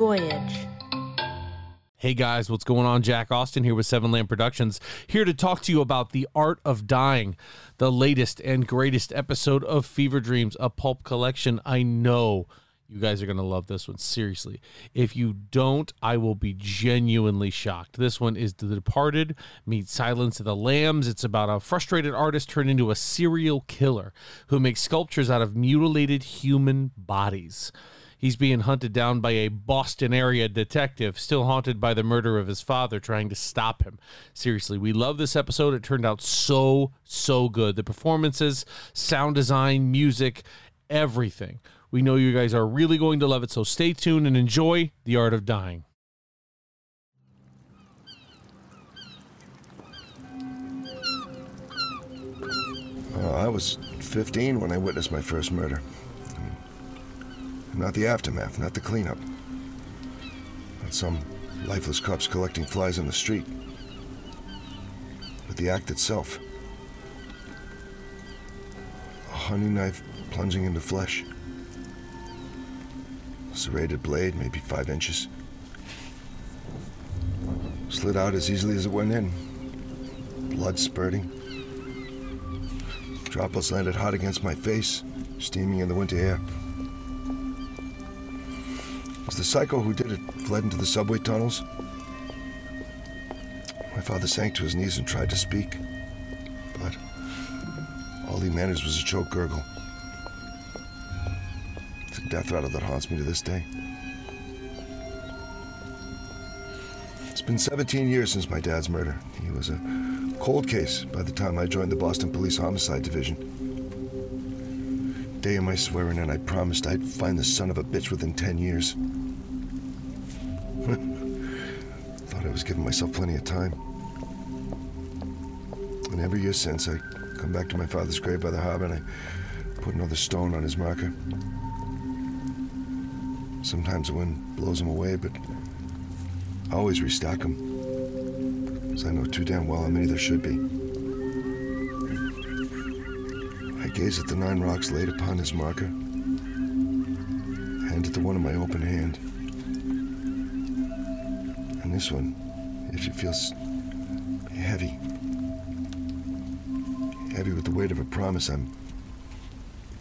Voyage. Hey guys, what's going on? Jack Austin here with Seven Lamb Productions, here to talk to you about The Art of Dying, the latest and greatest episode of Fever Dreams, a pulp collection. I know you guys are going to love this one, seriously. If you don't, I will be genuinely shocked. This one is The Departed meets Silence of the Lambs. It's about a frustrated artist turned into a serial killer who makes sculptures out of mutilated human bodies. He's being hunted down by a Boston area detective, still haunted by the murder of his father, trying to stop him. Seriously, we love this episode. It turned out so, so good. The performances, sound design, music, everything. We know you guys are really going to love it, so stay tuned and enjoy The Art of Dying. Uh, I was 15 when I witnessed my first murder. Not the aftermath, not the cleanup. Not some lifeless cops collecting flies in the street. But the act itself. A hunting knife plunging into flesh. Serrated blade, maybe five inches. Slid out as easily as it went in. Blood spurting. Droplets landed hot against my face, steaming in the winter air. The psycho who did it fled into the subway tunnels, my father sank to his knees and tried to speak, but all he managed was a choked gurgle. It's a death rattle that haunts me to this day. It's been 17 years since my dad's murder. He was a cold case by the time I joined the Boston Police Homicide Division. Day of my swearing in, I promised I'd find the son of a bitch within 10 years. Giving myself plenty of time. And every year since, I come back to my father's grave by the harbor and I put another stone on his marker. Sometimes the wind blows him away, but I always restack them. Because I know too damn well how many there should be. I gaze at the nine rocks laid upon his marker, hand it to one in my open hand. And this one, if it feels heavy, heavy with the weight of a promise I'm,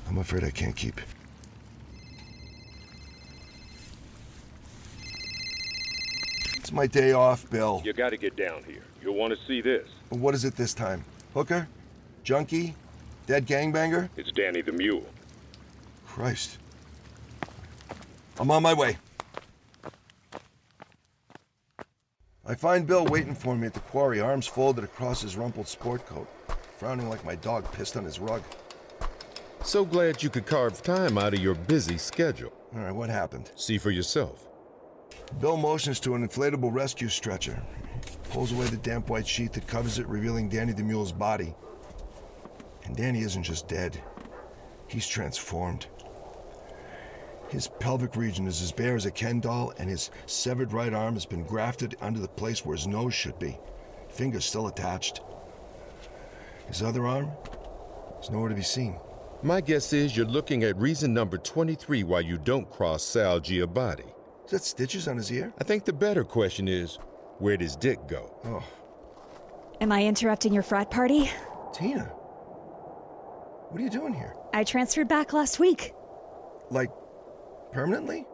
I'm afraid I can't keep. It's my day off, Bill. You gotta get down here. You'll want to see this. What is it this time? Hooker? Junkie? Dead gangbanger? It's Danny the Mule. Christ. I'm on my way. I find Bill waiting for me at the quarry, arms folded across his rumpled sport coat, frowning like my dog pissed on his rug. So glad you could carve time out of your busy schedule. All right, what happened? See for yourself. Bill motions to an inflatable rescue stretcher, pulls away the damp white sheet that covers it, revealing Danny the Mule's body. And Danny isn't just dead, he's transformed. His pelvic region is as bare as a Ken doll, and his severed right arm has been grafted under the place where his nose should be. Fingers still attached. His other arm is nowhere to be seen. My guess is you're looking at reason number 23 why you don't cross Sal Giabatti. Is that stitches on his ear? I think the better question is where does Dick go? Oh, Am I interrupting your frat party? Tina. What are you doing here? I transferred back last week. Like, permanently?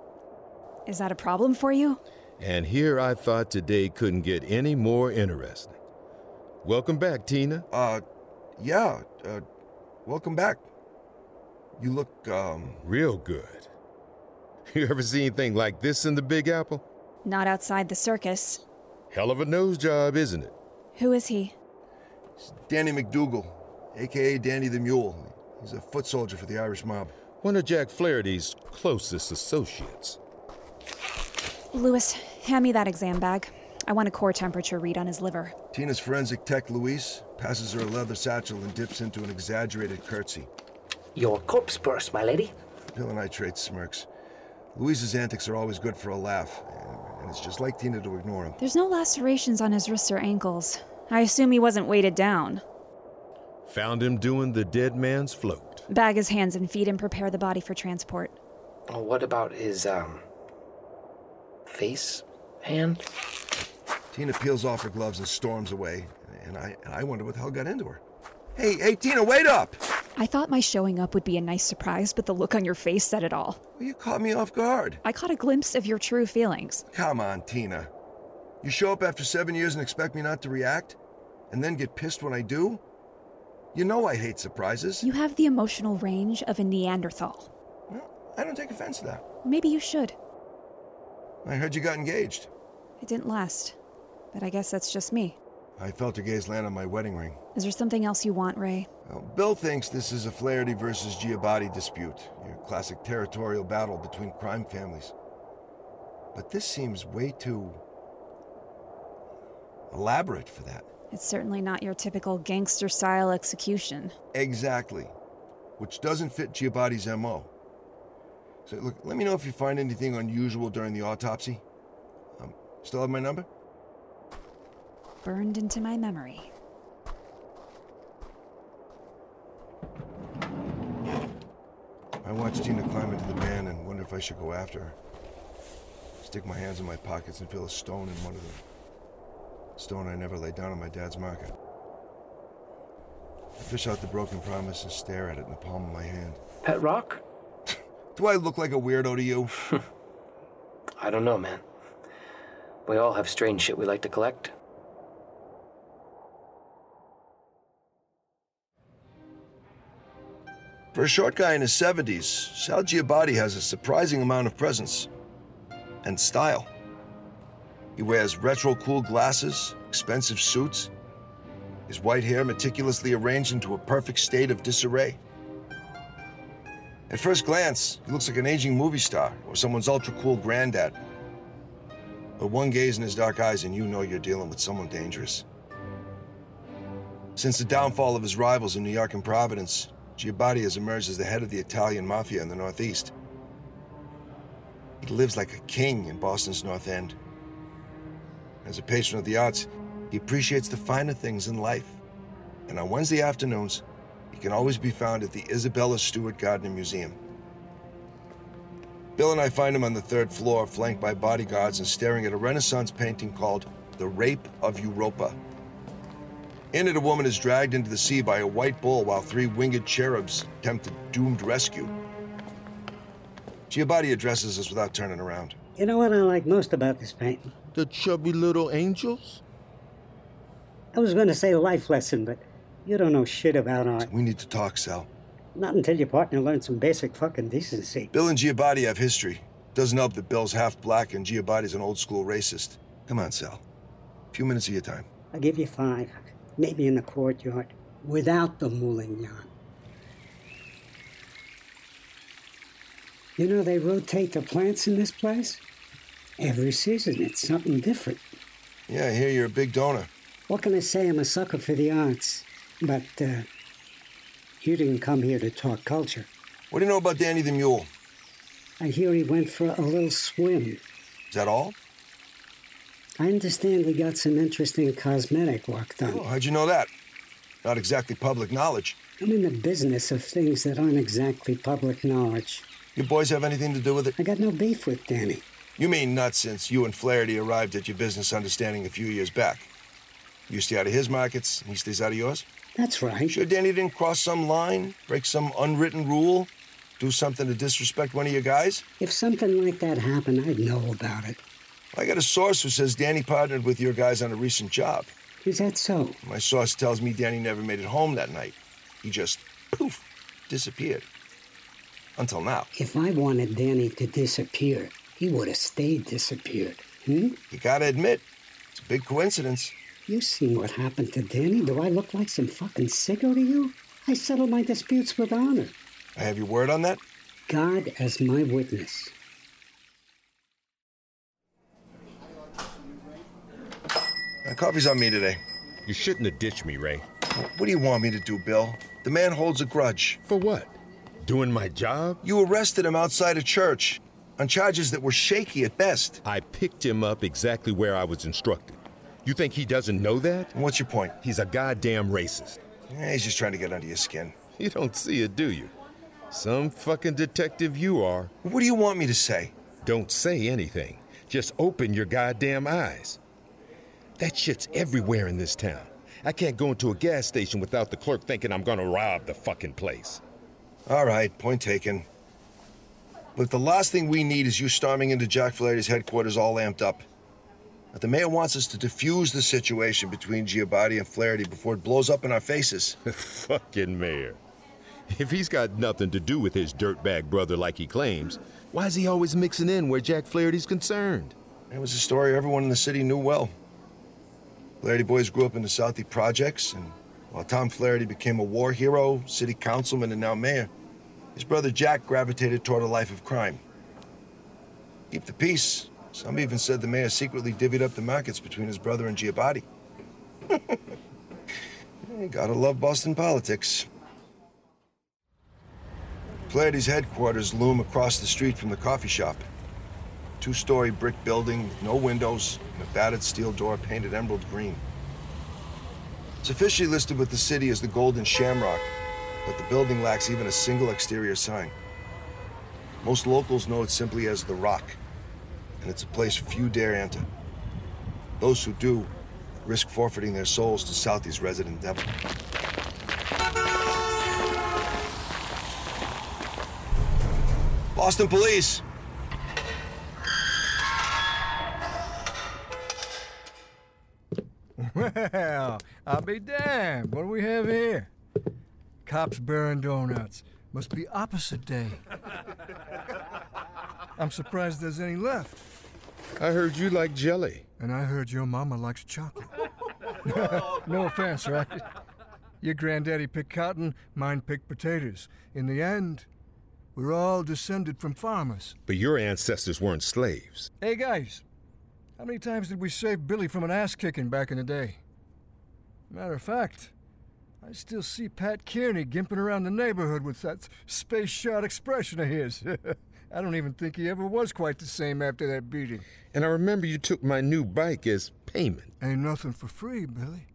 Is that a problem for you? And here I thought today couldn't get any more interesting. Welcome back, Tina. Uh, yeah, uh, welcome back. You look, um, Real good. You ever see anything like this in the Big Apple? Not outside the circus. Hell of a nose job, isn't it? Who is he? It's Danny McDougal, aka Danny the Mule. He's a foot soldier for the Irish mob. One of Jack Flaherty's closest associates. Luis, hand me that exam bag. I want a core temperature read on his liver. Tina's forensic tech, Luis, passes her a leather satchel and dips into an exaggerated curtsy. Your corpse burst, my lady. Bill and I trade smirks. Luis's antics are always good for a laugh, and it's just like Tina to ignore him. There's no lacerations on his wrists or ankles. I assume he wasn't weighted down. Found him doing the dead man's float. Bag his hands and feet and prepare the body for transport. Oh, what about his, um, face, hand. Tina peels off her gloves and storms away, and I, and I wonder what the hell got into her. Hey, hey, Tina, wait up! I thought my showing up would be a nice surprise, but the look on your face said it all. Well, you caught me off guard. I caught a glimpse of your true feelings. Come on, Tina. You show up after seven years and expect me not to react? And then get pissed when I do? You know I hate surprises. You have the emotional range of a Neanderthal. Well, I don't take offense to that. Maybe you should. I heard you got engaged. It didn't last. But I guess that's just me. I felt her gaze land on my wedding ring. Is there something else you want, Ray? Well, Bill thinks this is a Flaherty versus Giabatti dispute, your classic territorial battle between crime families. But this seems way too elaborate for that. It's certainly not your typical gangster style execution. Exactly. Which doesn't fit Giabatti's MO. So, look, let me know if you find anything unusual during the autopsy. Um, still have my number? Burned into my memory. I watch Tina climb into the van and wonder if I should go after her. Stick my hands in my pockets and feel a stone in one of them. Stone I never laid down on my dad's market. I fish out the broken promise and stare at it in the palm of my hand. Pet rock? Do I look like a weirdo to you? I don't know, man. We all have strange shit we like to collect. For a short guy in his 70s, Sal Giabatti has a surprising amount of presence and style. He wears retro cool glasses, expensive suits, his white hair meticulously arranged into a perfect state of disarray. At first glance, he looks like an aging movie star or someone's ultra cool granddad. But one gaze in his dark eyes, and you know you're dealing with someone dangerous. Since the downfall of his rivals in New York and Providence, Giabatti has emerged as the head of the Italian mafia in the Northeast. He lives like a king in Boston's North End. As a patron of the arts, he appreciates the finer things in life. And on Wednesday afternoons, he can always be found at the Isabella Stewart Gardner Museum. Bill and I find him on the third floor, flanked by bodyguards and staring at a Renaissance painting called The Rape of Europa. In it, a woman is dragged into the sea by a white bull while three winged cherubs attempt a doomed rescue. Giabatti addresses us without turning around. You know what I like most about this painting? The chubby little angels? I was going to say life lesson, but you don't know shit about art. We need to talk, Sal. Not until your partner learns some basic fucking decency. Bill and Giabatti have history. Doesn't help that Bill's half black and Giabatti's an old school racist. Come on, Sal. A few minutes of your time. I'll give you five, maybe in the courtyard, without the Moulin You know they rotate the plants in this place? Every season it's something different. Yeah, I hear you're a big donor. What can I say? I'm a sucker for the arts. But, uh, you didn't come here to talk culture. What do you know about Danny the Mule? I hear he went for a little swim. Is that all? I understand he got some interesting cosmetic work done. Oh, how'd you know that? Not exactly public knowledge. I'm in the business of things that aren't exactly public knowledge. You boys have anything to do with it? I got no beef with Danny. You mean not since you and Flaherty arrived at your business understanding a few years back. You stay out of his markets, and he stays out of yours? That's right. Sure Danny didn't cross some line, break some unwritten rule, do something to disrespect one of your guys? If something like that happened, I'd know about it. I got a source who says Danny partnered with your guys on a recent job. Is that so? My source tells me Danny never made it home that night. He just, poof, disappeared. Until now. If I wanted Danny to disappear, he would have stayed disappeared. Hmm? You gotta admit, it's a big coincidence. You seen what happened to Danny? Do I look like some fucking sicko to you? I settle my disputes with honor. I have your word on that? God as my witness. Uh, coffee's on me today. You shouldn't have ditched me, Ray. What do you want me to do, Bill? The man holds a grudge. For what? Doing my job? You arrested him outside a church on charges that were shaky at best. I picked him up exactly where I was instructed. You think he doesn't know that? And what's your point? He's a goddamn racist. Eh, he's just trying to get under your skin. You don't see it, do you? Some fucking detective you are. What do you want me to say? Don't say anything. Just open your goddamn eyes. That shit's everywhere in this town. I can't go into a gas station without the clerk thinking I'm gonna rob the fucking place. All right, point taken. But the last thing we need is you storming into Jack Flaherty's headquarters all amped up. But the mayor wants us to defuse the situation between Giabatti and Flaherty before it blows up in our faces. fucking mayor. If he's got nothing to do with his dirtbag brother like he claims, why is he always mixing in where Jack Flaherty's concerned? It was a story everyone in the city knew well. Flaherty boys grew up in the Southie projects, and while Tom Flaherty became a war hero, city councilman, and now mayor, his brother Jack gravitated toward a life of crime. Keep the peace, some even said the mayor secretly divvied up the markets between his brother and Giabatti. gotta love Boston politics. Flaherty's headquarters loom across the street from the coffee shop. Two story brick building with no windows and a battered steel door painted emerald green. It's officially listed with the city as the Golden Shamrock, but the building lacks even a single exterior sign. Most locals know it simply as The Rock and it's a place few dare enter. Those who do risk forfeiting their souls to Southie's resident devil. Boston Police! Well, I'll be damned. What do we have here? Cops bearing donuts. Must be opposite day. I'm surprised there's any left. I heard you like jelly. And I heard your mama likes chocolate. no offense, right? Your granddaddy picked cotton, mine picked potatoes. In the end, we're all descended from farmers. But your ancestors weren't slaves. Hey, guys, how many times did we save Billy from an ass kicking back in the day? Matter of fact, I still see Pat Kearney gimping around the neighborhood with that space shot expression of his. I don't even think he ever was quite the same after that beating. And I remember you took my new bike as payment. Ain't nothing for free, Billy.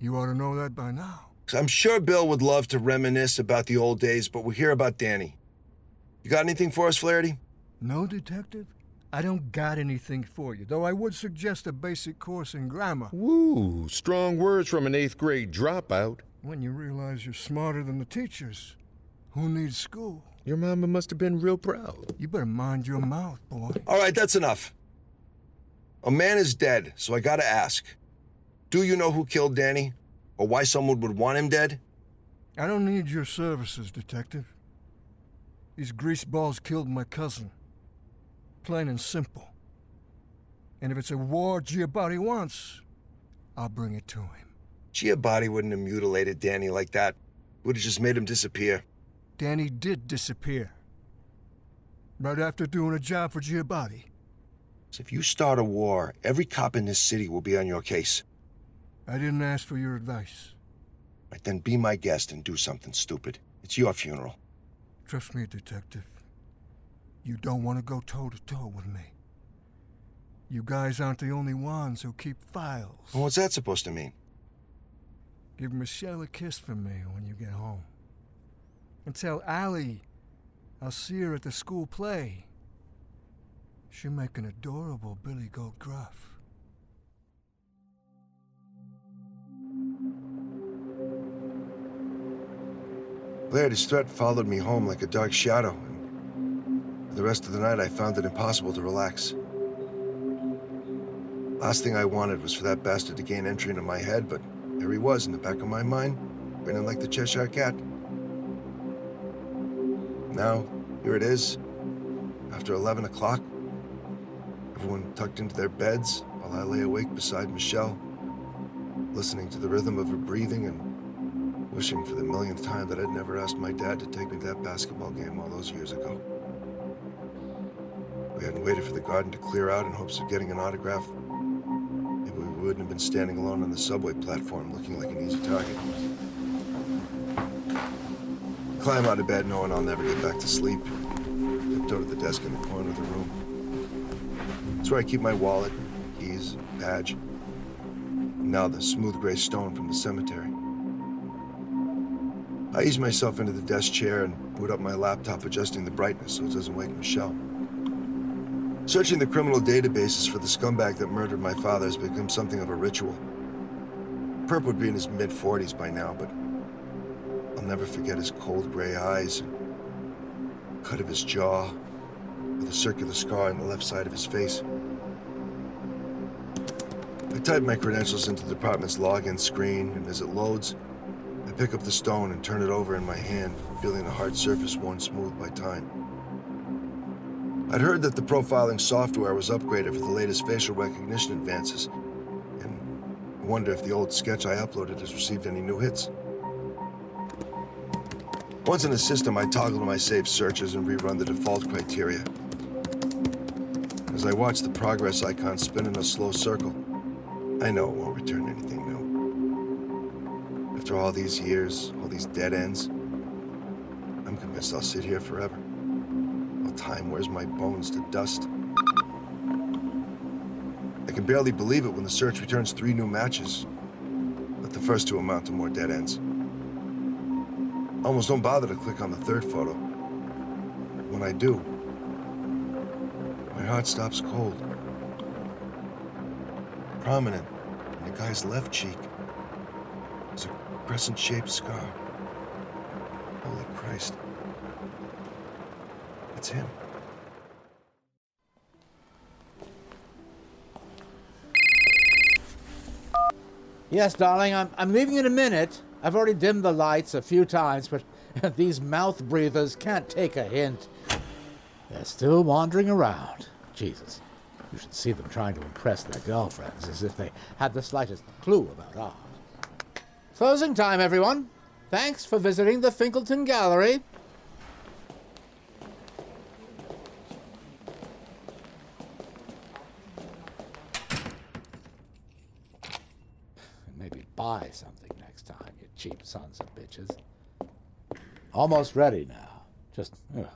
You ought to know that by now. I'm sure Bill would love to reminisce about the old days, but we're here about Danny. You got anything for us, Flaherty? No, Detective. I don't got anything for you, though I would suggest a basic course in grammar. Woo, strong words from an eighth grade dropout. When you realize you're smarter than the teachers, who needs school? Your mama must have been real proud. You better mind your mouth, boy. All right, that's enough. A man is dead, so I gotta ask. Do you know who killed Danny? Or why someone would want him dead? I don't need your services, Detective. These greaseballs killed my cousin. Plain and simple. And if it's a war Giabatti wants, I'll bring it to him. Giabatti wouldn't have mutilated Danny like that. Would have just made him disappear. Danny did disappear. Right after doing a job for Giabatti. So if you start a war, every cop in this city will be on your case. I didn't ask for your advice. Right, then be my guest and do something stupid. It's your funeral. Trust me, Detective. You don't want to go toe to toe with me. You guys aren't the only ones who keep files. Well, what's that supposed to mean? Give Michelle a kiss for me when you get home. And tell Allie I'll see her at the school play. She'll make an adorable Billy Goat Gruff. Flaherty's threat followed me home like a dark shadow. And for the rest of the night, I found it impossible to relax. Last thing I wanted was for that bastard to gain entry into my head, but there he was in the back of my mind, grinning like the Cheshire Cat. Now, here it is, after 11 o'clock. Everyone tucked into their beds while I lay awake beside Michelle, listening to the rhythm of her breathing and wishing for the millionth time that I'd never asked my dad to take me to that basketball game all those years ago. We hadn't waited for the garden to clear out in hopes of getting an autograph. Wouldn't have been standing alone on the subway platform looking like an easy target. Climb out of bed knowing I'll never get back to sleep. Tiptoe to the desk in the corner of the room. It's where I keep my wallet, keys, badge. And now the smooth gray stone from the cemetery. I ease myself into the desk chair and boot up my laptop, adjusting the brightness so it doesn't wake Michelle. Searching the criminal databases for the scumbag that murdered my father has become something of a ritual. Perp would be in his mid 40s by now, but I'll never forget his cold gray eyes, cut of his jaw, with a circular scar on the left side of his face. I type my credentials into the department's login screen, and as it loads, I pick up the stone and turn it over in my hand, feeling the hard surface worn smooth by time. I'd heard that the profiling software was upgraded for the latest facial recognition advances, and wonder if the old sketch I uploaded has received any new hits. Once in the system, I toggle to my saved searches and rerun the default criteria. As I watch the progress icon spin in a slow circle, I know it won't return anything new. After all these years, all these dead ends, I'm convinced I'll sit here forever. Time my bones to dust. I can barely believe it when the search returns three new matches, but the first two amount to more dead ends. Almost don't bother to click on the third photo. When I do, my heart stops cold. Prominent in the guy's left cheek is a crescent shaped scar. Holy Christ. It's him. Yes, darling, I'm, I'm leaving in a minute. I've already dimmed the lights a few times, but these mouth breathers can't take a hint. They're still wandering around. Jesus, you should see them trying to impress their girlfriends as if they had the slightest clue about art. Closing time, everyone. Thanks for visiting the Finkelton Gallery. Maybe buy something next time, you cheap sons of bitches. Almost ready now. Just, ugh,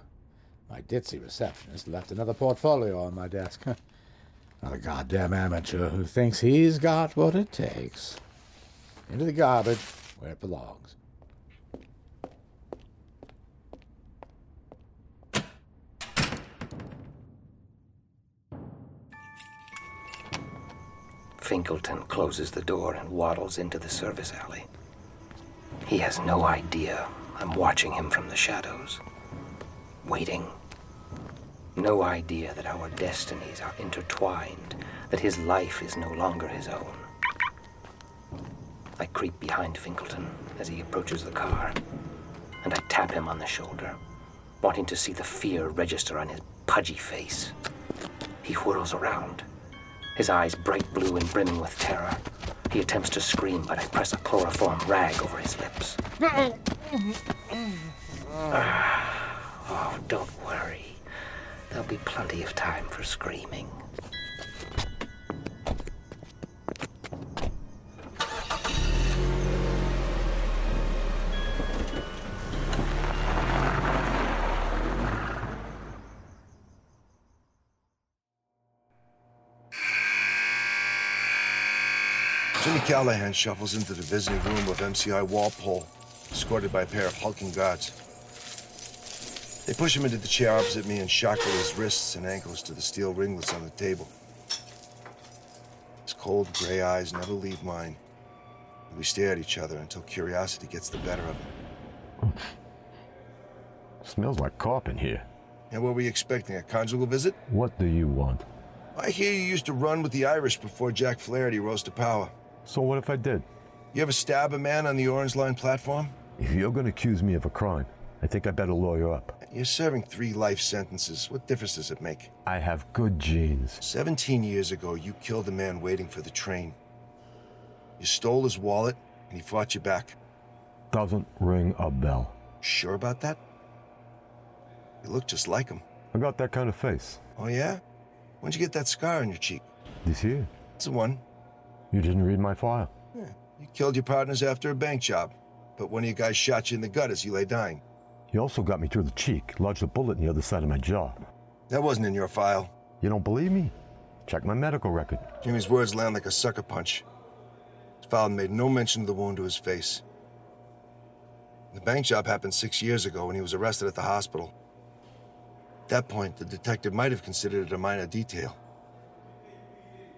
my ditzy receptionist left another portfolio on my desk. Another goddamn amateur who thinks he's got what it takes. Into the garbage where it belongs. Finkelton closes the door and waddles into the service alley. He has no idea I'm watching him from the shadows, waiting. No idea that our destinies are intertwined, that his life is no longer his own. I creep behind Finkelton as he approaches the car, and I tap him on the shoulder, wanting to see the fear register on his pudgy face. He whirls around, his eyes bright blue and brimming with terror. He attempts to scream, but I press a chloroform rag over his lips. Ah, oh, don't worry. There'll be plenty of time for screaming. Callahan shuffles into the visiting room of MCI Walpole, escorted by a pair of hulking guards. They push him into the chair opposite me and shackle his wrists and ankles to the steel ringlets on the table. His cold gray eyes never leave mine. And we stare at each other until curiosity gets the better of him. Smells like carp in here. And what were you expecting? A conjugal visit? What do you want? I hear you used to run with the Irish before Jack Flaherty rose to power. So what if I did? You ever stab a man on the Orange Line platform? If you're gonna accuse me of a crime, I think I better lawyer up. You're serving three life sentences. What difference does it make? I have good genes. 17 years ago, you killed a man waiting for the train. You stole his wallet, and he fought you back. Doesn't ring a bell. Sure about that? You look just like him. I got that kind of face. Oh, yeah? When'd you get that scar on your cheek? This year. It's the one. You didn't read my file. Yeah. You killed your partners after a bank job, but one of you guys shot you in the gut as you lay dying. You also got me through the cheek, lodged a bullet in the other side of my jaw. That wasn't in your file. You don't believe me? Check my medical record. Jimmy's words land like a sucker punch. His file made no mention of the wound to his face. The bank job happened six years ago when he was arrested at the hospital. At that point, the detective might have considered it a minor detail.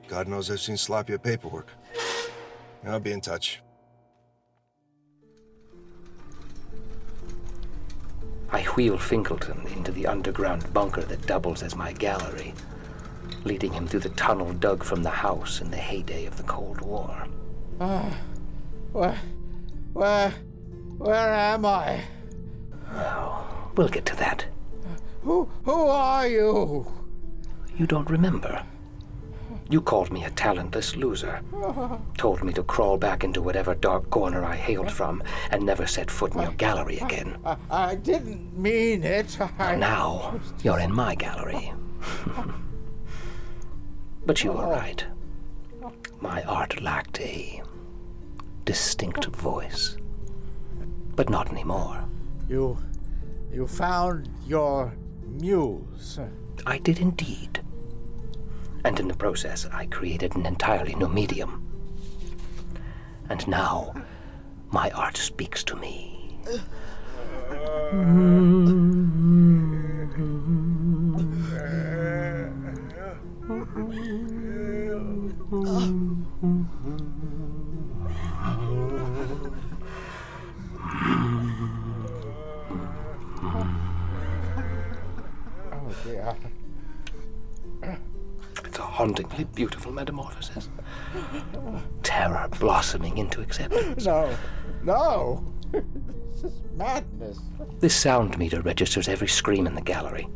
God knows I've seen sloppier paperwork. I'll be in touch. I wheel Finkelton into the underground bunker that doubles as my gallery, leading him through the tunnel dug from the house in the heyday of the Cold War. Ah, where, where, where am I? Well, we'll get to that. Who, who are you? You don't remember. You called me a talentless loser. Told me to crawl back into whatever dark corner I hailed from and never set foot in your gallery again. I, I didn't mean it. I... Now, you're in my gallery. but you were right. My art lacked a distinct voice. But not anymore. You. you found your muse. I did indeed. And in the process, I created an entirely new medium. And now, my art speaks to me. hauntingly beautiful metamorphosis. Terror blossoming into acceptance. No, no. this is madness. This sound meter registers every scream in the gallery.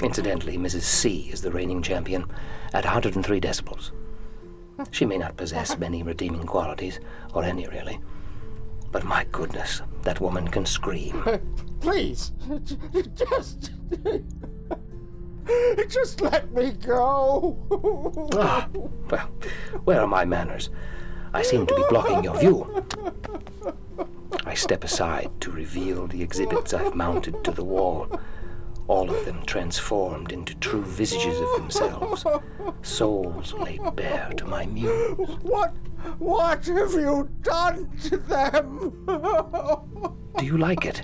Incidentally, Mrs. C is the reigning champion at 103 decibels. She may not possess many redeeming qualities, or any really. But my goodness, that woman can scream. Please, just. Just let me go. Ah, well, where are my manners? I seem to be blocking your view. I step aside to reveal the exhibits I've mounted to the wall, all of them transformed into true visages of themselves, souls laid bare to my muse. What, what have you done to them? Do you like it?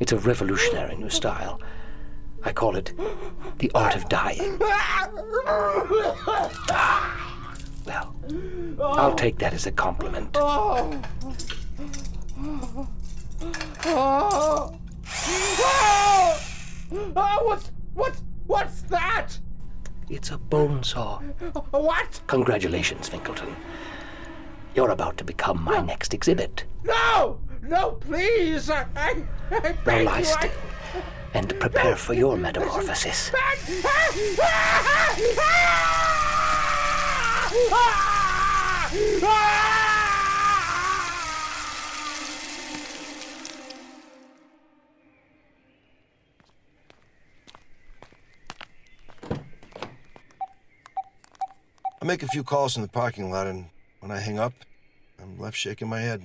It's a revolutionary new style. I call it the art of dying. Ah, well, I'll take that as a compliment. Oh, what's what's what's that? It's a bone saw. What? Congratulations, Finkelton. You're about to become my next exhibit. No! No, please! I, I, I Now lie still and prepare for your metamorphosis. I make a few calls in the parking lot, and when I hang up, I'm left shaking my head.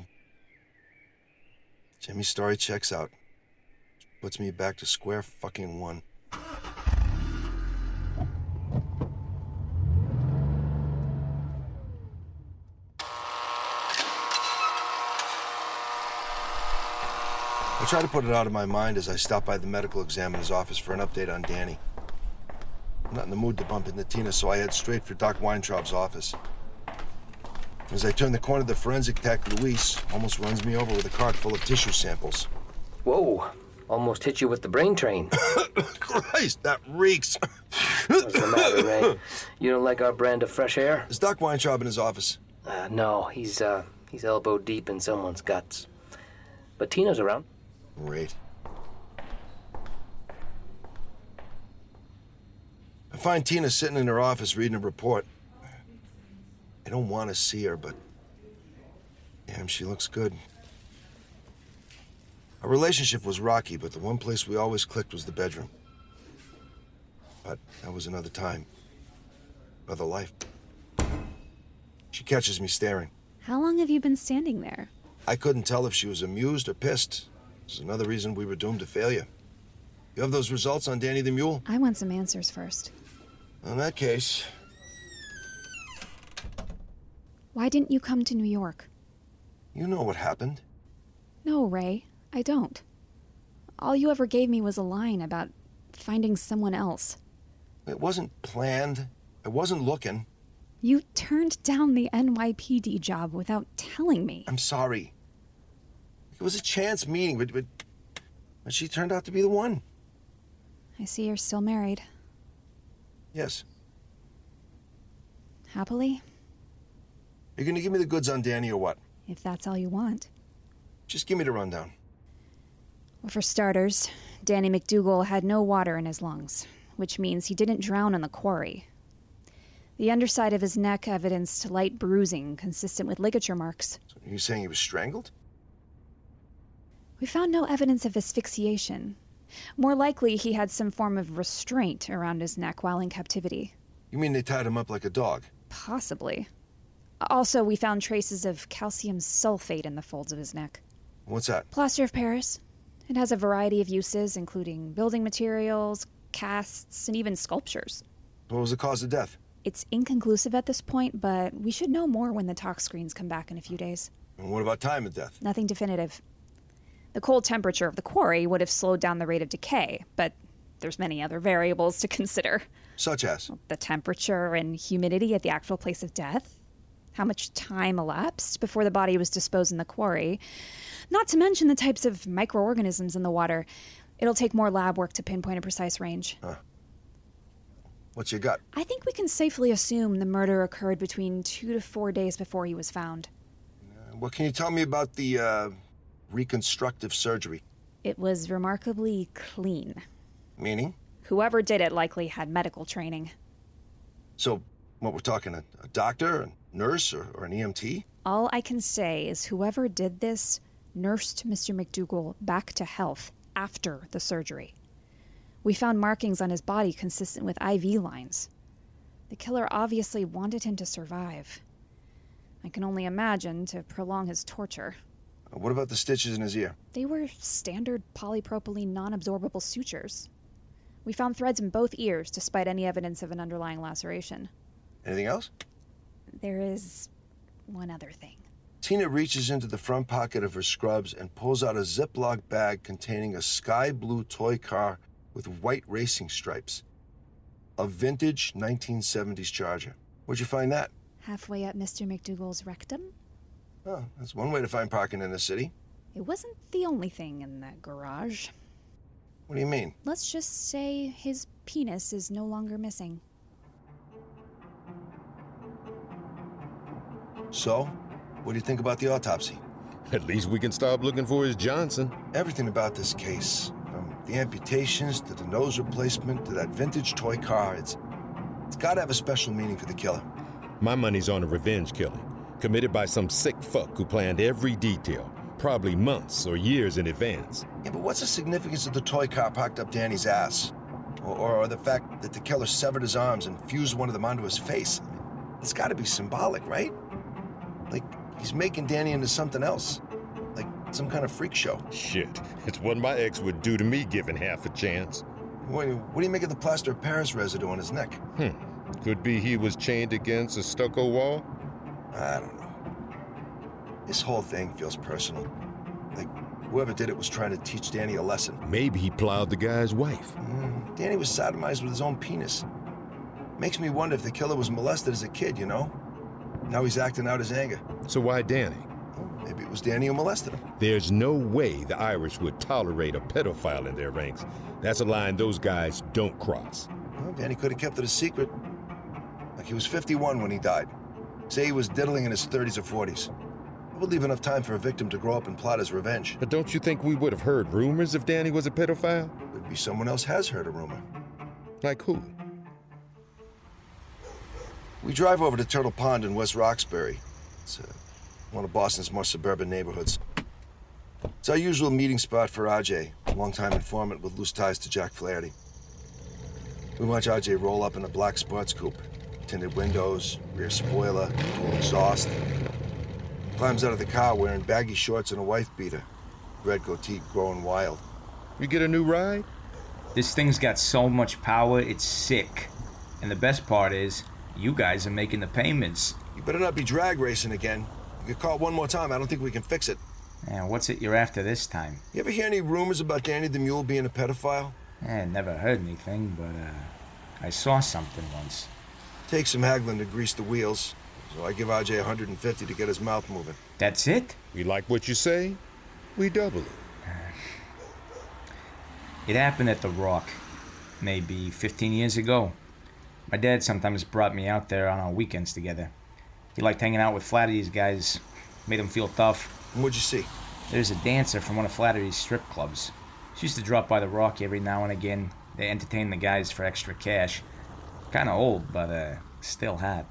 Jimmy's story checks out. Puts me back to square fucking one. I try to put it out of my mind as I stop by the medical examiner's office for an update on Danny. I'm not in the mood to bump into Tina, so I head straight for Doc Weintraub's office. As I turn the corner, the forensic tech, Luis, almost runs me over with a cart full of tissue samples. Whoa, almost hit you with the brain train. Christ, that reeks. What's the matter, Ray? You don't like our brand of fresh air? Is Doc Weintraub in his office? Uh, no, he's uh, he's elbow deep in someone's guts. But Tina's around. Great. I find Tina sitting in her office reading a report. I don't want to see her, but damn, she looks good. Our relationship was rocky, but the one place we always clicked was the bedroom. But that was another time, another life. She catches me staring. How long have you been standing there? I couldn't tell if she was amused or pissed. This is another reason we were doomed to failure. You have those results on Danny the Mule? I want some answers first. In that case, Why didn't you come to New York? you know what happened. No, Ray, I don't. All you ever gave me was a line about finding someone else. It wasn't planned. I wasn't looking. You turned down the NYPD job without telling me. I'm sorry. It was a chance meeting, but, but, but she turned out to be the one. I see you're still married. Yes. Happily, You're gonna give me the goods on Danny or what? if that's all you want. Just give me the rundown. For starters, Danny McDougal had no water in his lungs, which means he didn't drown in the quarry. The underside of his neck evidenced light bruising consistent with ligature marks. So are saying he was strangled? We found no evidence of asphyxiation. More likely, he had some form of restraint around his neck while in captivity. You mean they tied him up like a dog? Possibly. Also, we found traces of calcium sulfate in the folds of his neck. What's that? Plaster of Paris. It has a variety of uses, including building materials, casts, and even sculptures. What was the cause of death? It's inconclusive at this point, but we should know more when the tox screens come back in a few days. And what about time of death? Nothing definitive. The cold temperature of the quarry would have slowed down the rate of decay, but there's many other variables to consider. Such as? The temperature and humidity at the actual place of death, how much time elapsed before the body was disposed in the quarry, not to mention the types of microorganisms in the water. It'll take more lab work to pinpoint a precise range. What's your gut? I think we can safely assume the murder occurred between two to four days before he was found. What can you tell me about the uh, reconstructive surgery? It was remarkably clean. Meaning? Whoever did it likely had medical training. So, what we're talking a, a doctor, a nurse, or, or an EMT? All I can say is whoever did this nursed Mr. McDougal back to health after the surgery. We found markings on his body consistent with IV lines. The killer obviously wanted him to survive. I can only imagine to prolong his torture. Uh, What about the stitches in his ear? They were standard polypropylene non absorbable sutures. We found threads in both ears despite any evidence of an underlying laceration. Anything else? There is one other thing. Tina reaches into the front pocket of her scrubs and pulls out a Ziploc bag containing a sky blue toy car with white racing stripes. A vintage 1970s Charger. Where'd you find that? Halfway up Mr. McDougal's rectum? Oh, that's one way to find parking in the city. It wasn't the only thing in that garage. What do you mean? Let's just say his penis is no longer missing. So, what do you think about the autopsy? At least we can stop looking for his Johnson. Everything about this case, from the amputations to the nose replacement to that vintage toy car, it's it's got to have a special meaning for the killer. My money's on a revenge killing, committed by some sick fuck who planned every detail, probably months or years in advance. Yeah, but what's the significance of the toy car parked up Danny's ass? Or, or, or the fact that the killer severed his arms and fused one of them onto his face? It's got to be symbolic, right? Like he's making Danny into something else. Like some kind of freak show. Shit, it's what my ex would do to me given half a chance. What, what do you make of the plaster of Paris residue on his neck? Hmm. Could be he was chained against a stucco wall? I don't know. This whole thing feels personal. Like whoever did it was trying to teach Danny a lesson. Maybe he plowed the guy's wife. Mm, Danny was sodomized with his own penis. Makes me wonder if the killer was molested as a kid, you know? Now he's acting out his anger. So why Danny? Maybe it was Danny who molested him. There's no way the Irish would tolerate a pedophile in their ranks. That's a line those guys don't cross. Well, Danny could have kept it a secret. Like he was 51 when he died. Say he was diddling in his 30s or 40s. That would leave enough time for a victim to grow up and plot his revenge. But don't you think we would have heard rumors if Danny was a pedophile? Could be someone else has heard a rumor. Like who? We drive over to Turtle Pond in West Roxbury. It's uh, one of Boston's more suburban neighborhoods. It's our usual meeting spot for RJ, a longtime informant with loose ties to Jack Flaherty. We watch RJ roll up in a black sports coupe, tinted windows, rear spoiler, dual exhaust. Climbs out of the car wearing baggy shorts and a wife beater, red goatee growing wild. You get a new ride? This thing's got so much power, it's sick. And the best part is, you guys are making the payments. You better not be drag racing again. You get caught one more time, I don't think we can fix it. And what's it you're after this time? You ever hear any rumors about Danny the Mule being a pedophile? I never heard anything, but uh, I saw something once. Take some haggling to grease the wheels, so I give RJ 150 to get his mouth moving. That's it? We like what you say, we double it. It happened at The Rock, maybe 15 years ago. My dad sometimes brought me out there on our weekends together. He liked hanging out with Flaherty's guys, made them feel tough. What'd you see? There's a dancer from one of Flaherty's strip clubs. She used to drop by The Rock every now and again. They entertain the guys for extra cash. Kinda old, but uh, still hot.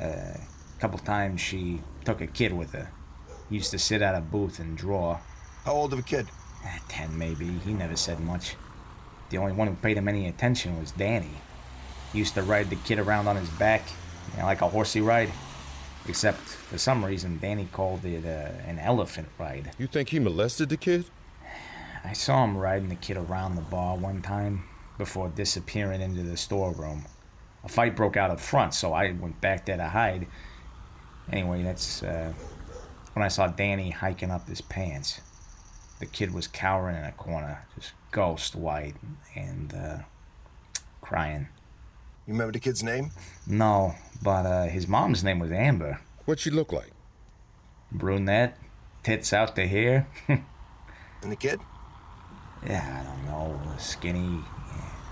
Uh, a couple times she took a kid with her. He used to sit at a booth and draw. How old of a kid? Eh, Ten, maybe. He never said much. The only one who paid him any attention was Danny. He used to ride the kid around on his back, you know, like a horsey ride. Except, for some reason, Danny called it uh, an elephant ride. You think he molested the kid? I saw him riding the kid around the bar one time before disappearing into the storeroom. A fight broke out up front, so I went back there to hide. Anyway, that's uh, when I saw Danny hiking up his pants. The kid was cowering in a corner, just ghost white and uh, crying. You remember the kid's name? No, but uh, his mom's name was Amber. What'd she look like? Brunette, tits out to here. And the kid? yeah, I don't know, skinny,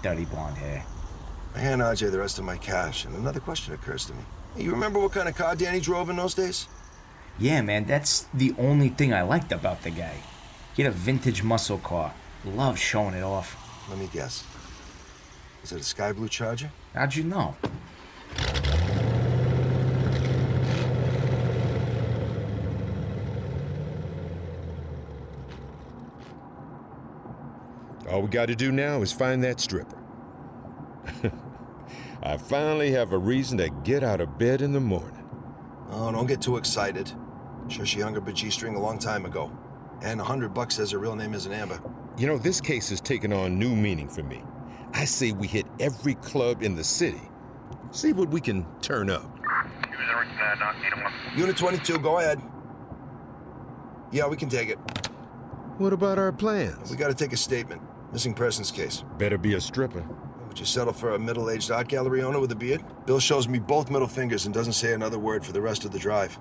dirty blonde hair. I hand RJ the rest of my cash, and another question occurs to me. You remember what kind of car Danny drove in those days? Yeah, man, that's the only thing I liked about the guy. He had a vintage muscle car. Loved showing it off. Let me guess. Is it a sky blue Charger? How'd you know? All we got to do now is find that stripper. I finally have a reason to get out of bed in the morning. Oh, don't get too excited. Sure, she hung up a G-string a long time ago. And a hundred bucks says her real name isn't Amber. You know, this case has taken on new meaning for me. I say we hit every club in the city. See what we can turn up. Unit 22, go ahead. Yeah, we can take it. What about our plans? We gotta take a statement. Missing persons case. Better be a stripper. Would you settle for a middle-aged art gallery owner with a beard? Bill shows me both middle fingers and doesn't say another word for the rest of the drive.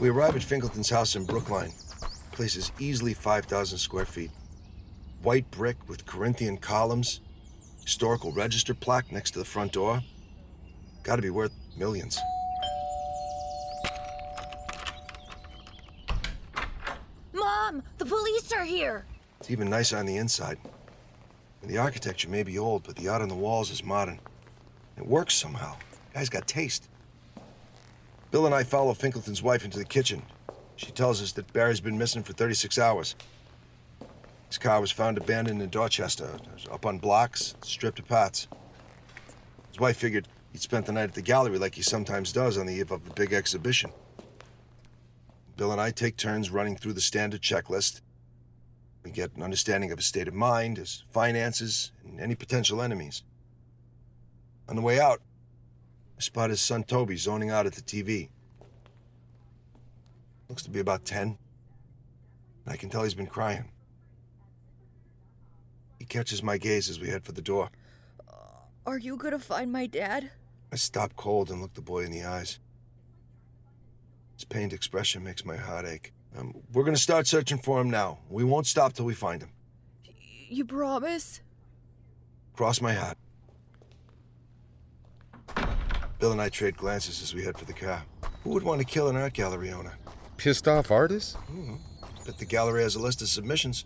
We arrive at Finkelton's house in Brookline. Place is easily 5,000 square feet. White brick with Corinthian columns, historical register plaque next to the front door. Gotta be worth millions. Mom, the police are here. It's even nicer on the inside. And the architecture may be old, but the art on the walls is modern. It works somehow. Guy's got taste. Bill and I follow Finkelton's wife into the kitchen. She tells us that Barry's been missing for 36 hours. His car was found abandoned in Dorchester, up on blocks, stripped to parts. His wife figured he'd spent the night at the gallery like he sometimes does on the eve of a big exhibition. Bill and I take turns running through the standard checklist. We get an understanding of his state of mind, his finances, and any potential enemies. On the way out, I spot his son Toby zoning out at the TV. Looks to be about 10. I can tell he's been crying. He catches my gaze as we head for the door. Are you gonna find my dad? I stop cold and look the boy in the eyes. His pained expression makes my heart ache. Um, we're gonna start searching for him now. We won't stop till we find him. You promise? Cross my heart. Bill and I trade glances as we head for the car. Who would want to kill an art gallery owner? Pissed off artists? Hmm. Bet the gallery has a list of submissions.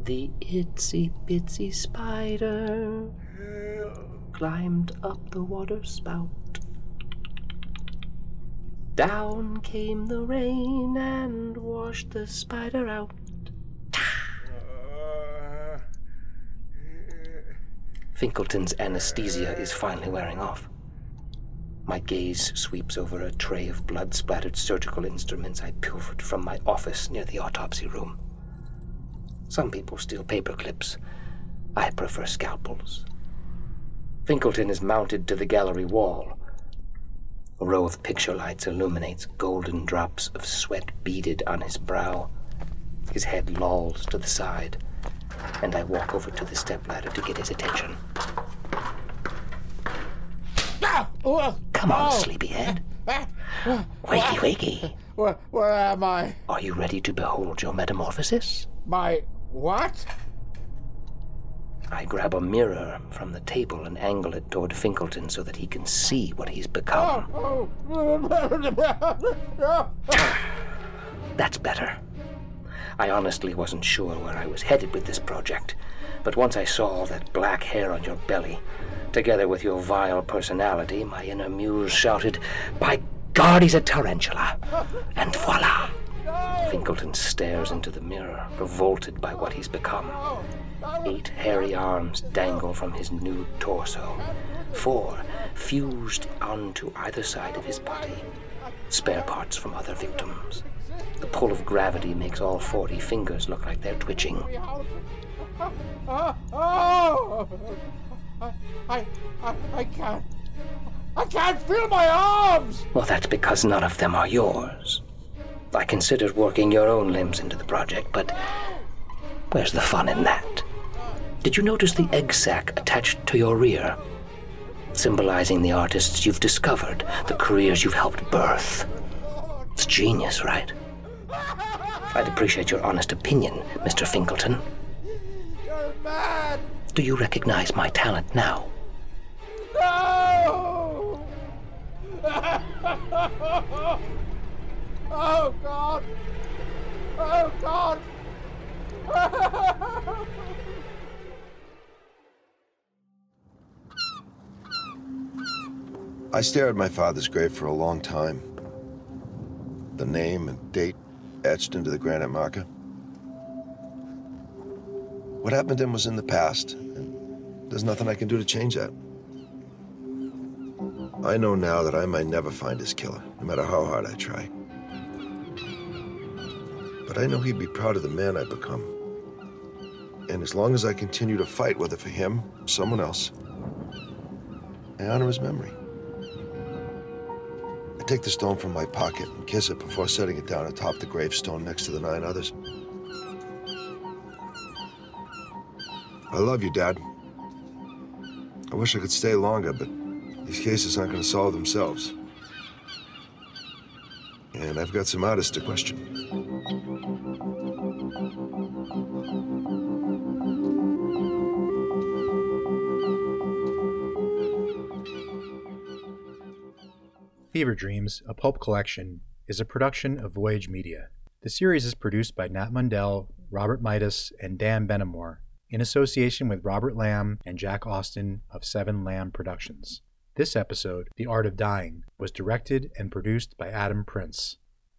The itsy bitsy spider climbed up the water spout. Down came the rain and washed the spider out. Finkelton's anesthesia is finally wearing off. My gaze sweeps over a tray of blood splattered surgical instruments I pilfered from my office near the autopsy room. Some people steal paper clips. I prefer scalpels. Finkelton is mounted to the gallery wall. A row of picture lights illuminates golden drops of sweat beaded on his brow. His head lolls to the side, and I walk over to the stepladder to get his attention. Ah! Oh, ah! Come on, oh. sleepyhead. Wakey, wakey. Where, where am I? Are you ready to behold your metamorphosis? My what? I grab a mirror from the table and angle it toward Finkelton so that he can see what he's become. oh, oh. That's better. I honestly wasn't sure where I was headed with this project, but once I saw that black hair on your belly, together with your vile personality, my inner muse shouted, By God, he's a tarantula! And voila! Finkelton stares into the mirror, revolted by what he's become. Eight hairy arms dangle from his nude torso, four fused onto either side of his body, spare parts from other victims. The pull of gravity makes all 40 fingers look like they're twitching. I, I, I, I can't. I can't feel my arms! Well, that's because none of them are yours. I considered working your own limbs into the project, but where's the fun in that? Did you notice the egg sac attached to your rear? Symbolizing the artists you've discovered, the careers you've helped birth. It's genius, right? I'd appreciate your honest opinion, Mr. Finkelton. You're mad! Do you recognize my talent now? No! oh, God! Oh, God! I stared at my father's grave for a long time. The name and date etched into the granite marker. What happened to him was in the past, and there's nothing I can do to change that. I know now that I might never find his killer, no matter how hard I try. But I know he'd be proud of the man I've become. And as long as I continue to fight, whether for him or someone else, I honor his memory. I take the stone from my pocket and kiss it before setting it down atop the gravestone next to the nine others. I love you, Dad. I wish I could stay longer, but these cases aren't going to solve themselves. And I've got some artists to question. Fever Dreams, a pulp collection, is a production of Voyage Media. The series is produced by Nat Mundel, Robert Mitas, and Dan Benamor, in association with Robert Lamb and Jack Austin of Seven Lamb Productions. This episode, The Art of Dying, was directed and produced by Adam Prince.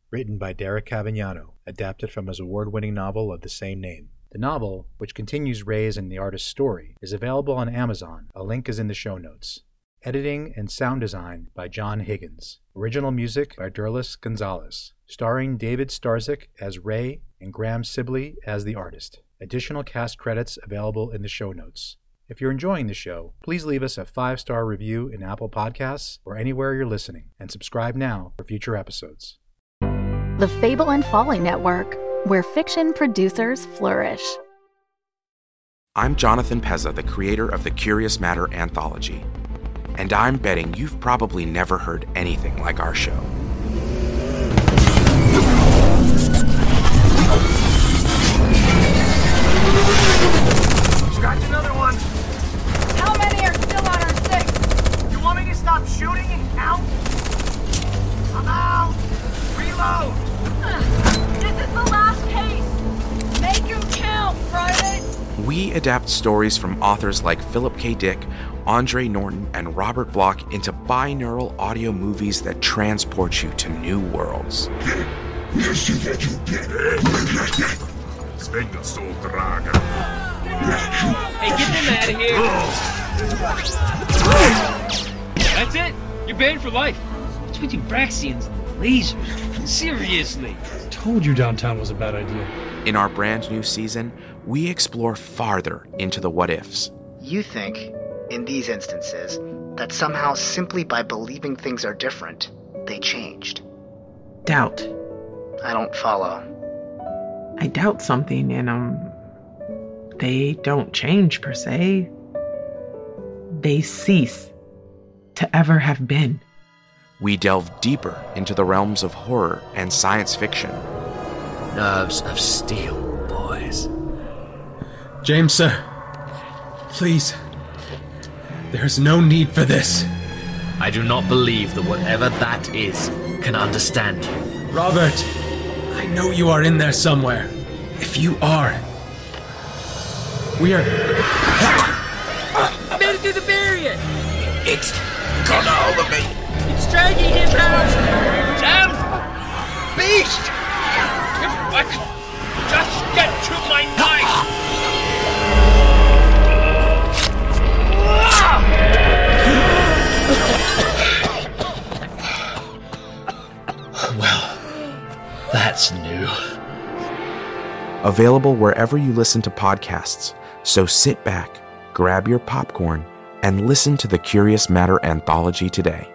Written by Derik Cavignano, adapted from his award winning novel of the same name. The novel, which continues Ray's and the artist's story, is available on Amazon. A link is in the show notes. Editing and sound design by John Higgins. Original music by Derlis Gonzalez. Starring David Starzyk as Ray and Graham Sibley as the artist. Additional cast credits available in the show notes. If you're enjoying the show, please leave us a five star review in Apple Podcasts or anywhere you're listening, and subscribe now for future episodes. The Fable and Folly Network, where fiction producers flourish. I'm Jonathan Pezza, the creator of the Curious Matter anthology. And I'm betting you've probably never heard anything like our show. Stop shooting and count? I'm out. Reload. This is the last case. Make him count, Friday. We adapt stories from authors like Philip K. Dick, Andre Norton, and Robert Bloch into binaural audio movies that transport you to new worlds. Svenga so draga. Hey, get them out of here! That's it! You're banned for life. What's with you Braxians and lasers? Seriously. Told you downtown was a bad idea. In our brand new season, we explore farther into the what ifs. You think, in these instances, That somehow, simply by believing things are different, they changed. Doubt. I don't follow. I doubt something and um they don't change per se. They cease to ever have been. We delve deeper into the realms of horror and science fiction. Nerves of steel, boys. James, sir. Please. There's no need for this. I do not believe that whatever that is can understand you. Robert, I know you are in there somewhere. If you are, we are. Made it through the barrier! It's got a hold of me. It's dragging him out! Damn beast! If I could just get to my knife! Well, that's new. Available wherever you listen to podcasts. So sit back, grab your popcorn, and listen to the Curious Matter anthology today.